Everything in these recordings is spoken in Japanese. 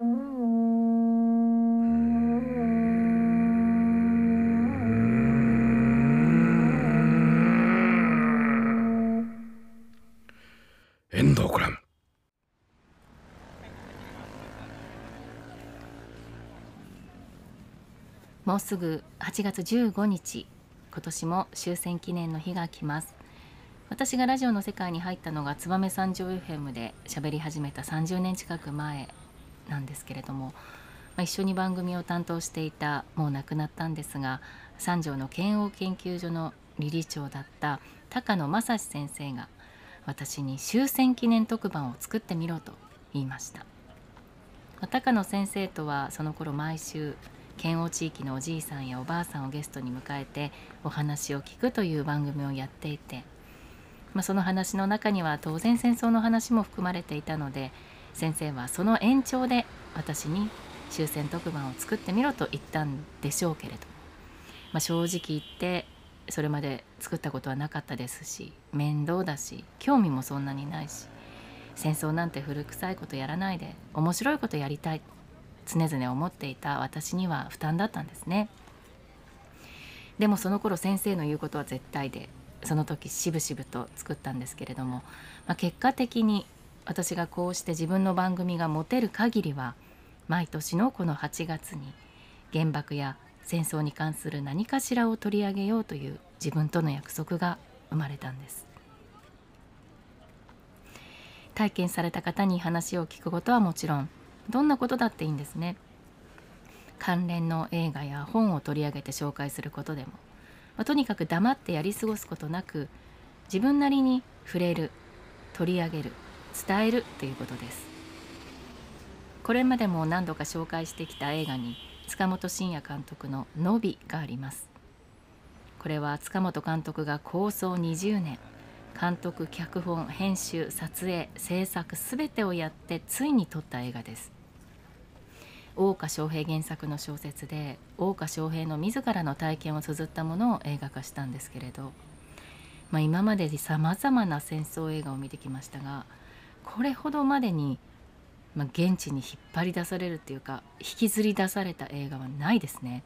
遠藤クラムもうすぐ8月15日。今年も終戦記念の日が来ます。私がラジオの世界に入ったのが燕三条 FM で喋り始めた30年近く前。なんですけれども、まあ、一緒に番組を担当していたもう亡くなったんですが三条の慶応研究所の理事長だった高野正史先生が私に終戦記念特番を作ってみろと言いました。高野先生とはその頃毎週県央地域のおじいさんやおばあさんをゲストに迎えてお話を聞くという番組をやっていて、まあ、その話の中には当然戦争の話も含まれていたので先生はその延長で私に終戦特番を作ってみろと言ったんでしょうけれども、まあ、正直言ってそれまで作ったことはなかったですし面倒だし興味もそんなにないし戦争なんて古臭いことやらないで面白いことやりたい常々思っていた私には負担だったんですね。でもその頃先生の言うことは絶対でその時しぶしぶと作ったんですけれども、まあ、結果的に私がこうして自分の番組が持てる限りは毎年のこの8月に原爆や戦争に関する何かしらを取り上げようという自分との約束が生まれたんです。体験された方に話を聞くことはもちろんどんなことだっていいんですね。関連の映画や本を取り上げて紹介することでも、まあ、とにかく黙ってやり過ごすことなく自分なりに触れる取り上げる伝えるということです。これまでも何度か紹介してきた映画に塚本慎也監督の「ノビ」があります。これは塚本監督が構想20年。監督脚本編集撮影制作全てをやってついに撮った映画です。大岡翔平原作の小説で大岡翔平の自らの体験を綴ったものを映画化したんですけれど、まあ、今までさまざまな戦争映画を見てきましたがこれほどまでに、まあ、現地に引っ張り出されるっていうか引きずり出された映画はないですね。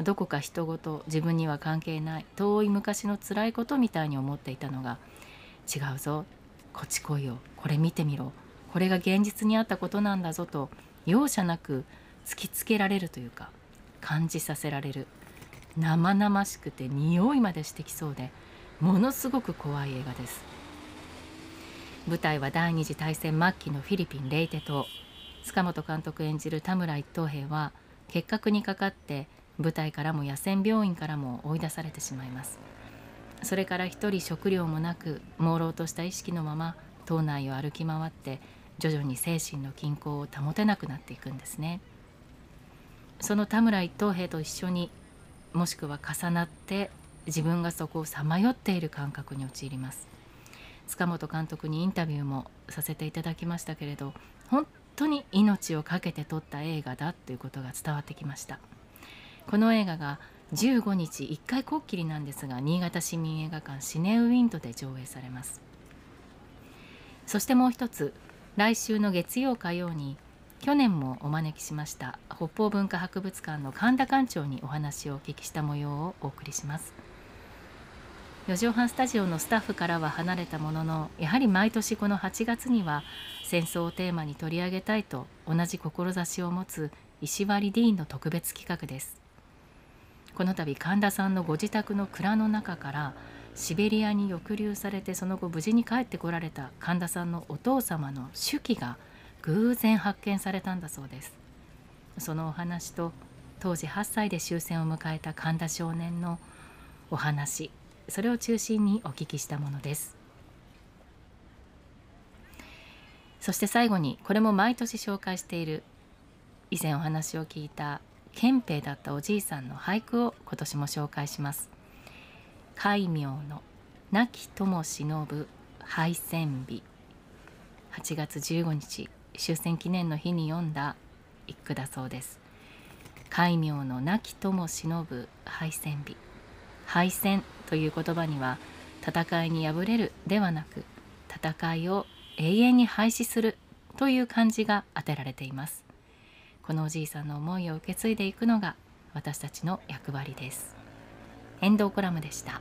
どこか人事自分には関係ない遠い昔の辛いことみたいに思っていたのが違うぞこっち来いよこれ見てみろこれが現実にあったことなんだぞと容赦なく突きつけられるというか感じさせられる生々しくて匂いまでしてきそうでものすごく怖い映画です舞台は第二次大戦末期のフィリピンレイテ島。塚本監督演じる田村一等兵は結核にかかって部隊からも野戦病院からも追い出されてしまいます。それから一人食料もなく朦朧とした意識のまま島内を歩き回って徐々に精神の均衡を保てなくなっていくんですね。その田村一等兵と一緒にもしくは重なって自分がそこをさまよっている感覚に陥ります。塚本監督にインタビューもさせていただきましたけれど本当に命を懸けて撮った映画だということが伝わってきました。この映画が15日1回こっきりなんですが新潟市民映画館シネウィンドで上映されます。そしてもう一つ来週の月曜火曜に去年もお招きしました北方文化博物館の神田館長にお話をお聞きした模様をお送りします。四畳半スタジオのスタッフからは離れたもののやはり毎年この8月には戦争をテーマに取り上げたいと同じ志を持つ石割ディーンの特別企画です。この度神田さんのご自宅の蔵の中からシベリアに抑留されてその後無事に帰ってこられた神田さんのお父様の手記が偶然発見されたんだそうです。そのお話と当時8歳で終戦を迎えた神田少年のお話。それを中心にお聞きしたものです。そして最後にこれも毎年紹介している以前お話を聞いた憲兵だったおじいさんの俳句を今年も紹介します戒名の亡き友忍ぶ敗戦日8月15日終戦記念の日に読んだ一句だそうです戒名の亡き友忍ぶ敗戦日敗戦という言葉には戦いに敗れるではなく戦いを永遠に廃止するという漢字が当てられています。このおじいさんの思いを受け継いでいくのが私たちの役割です。遠藤コラムでした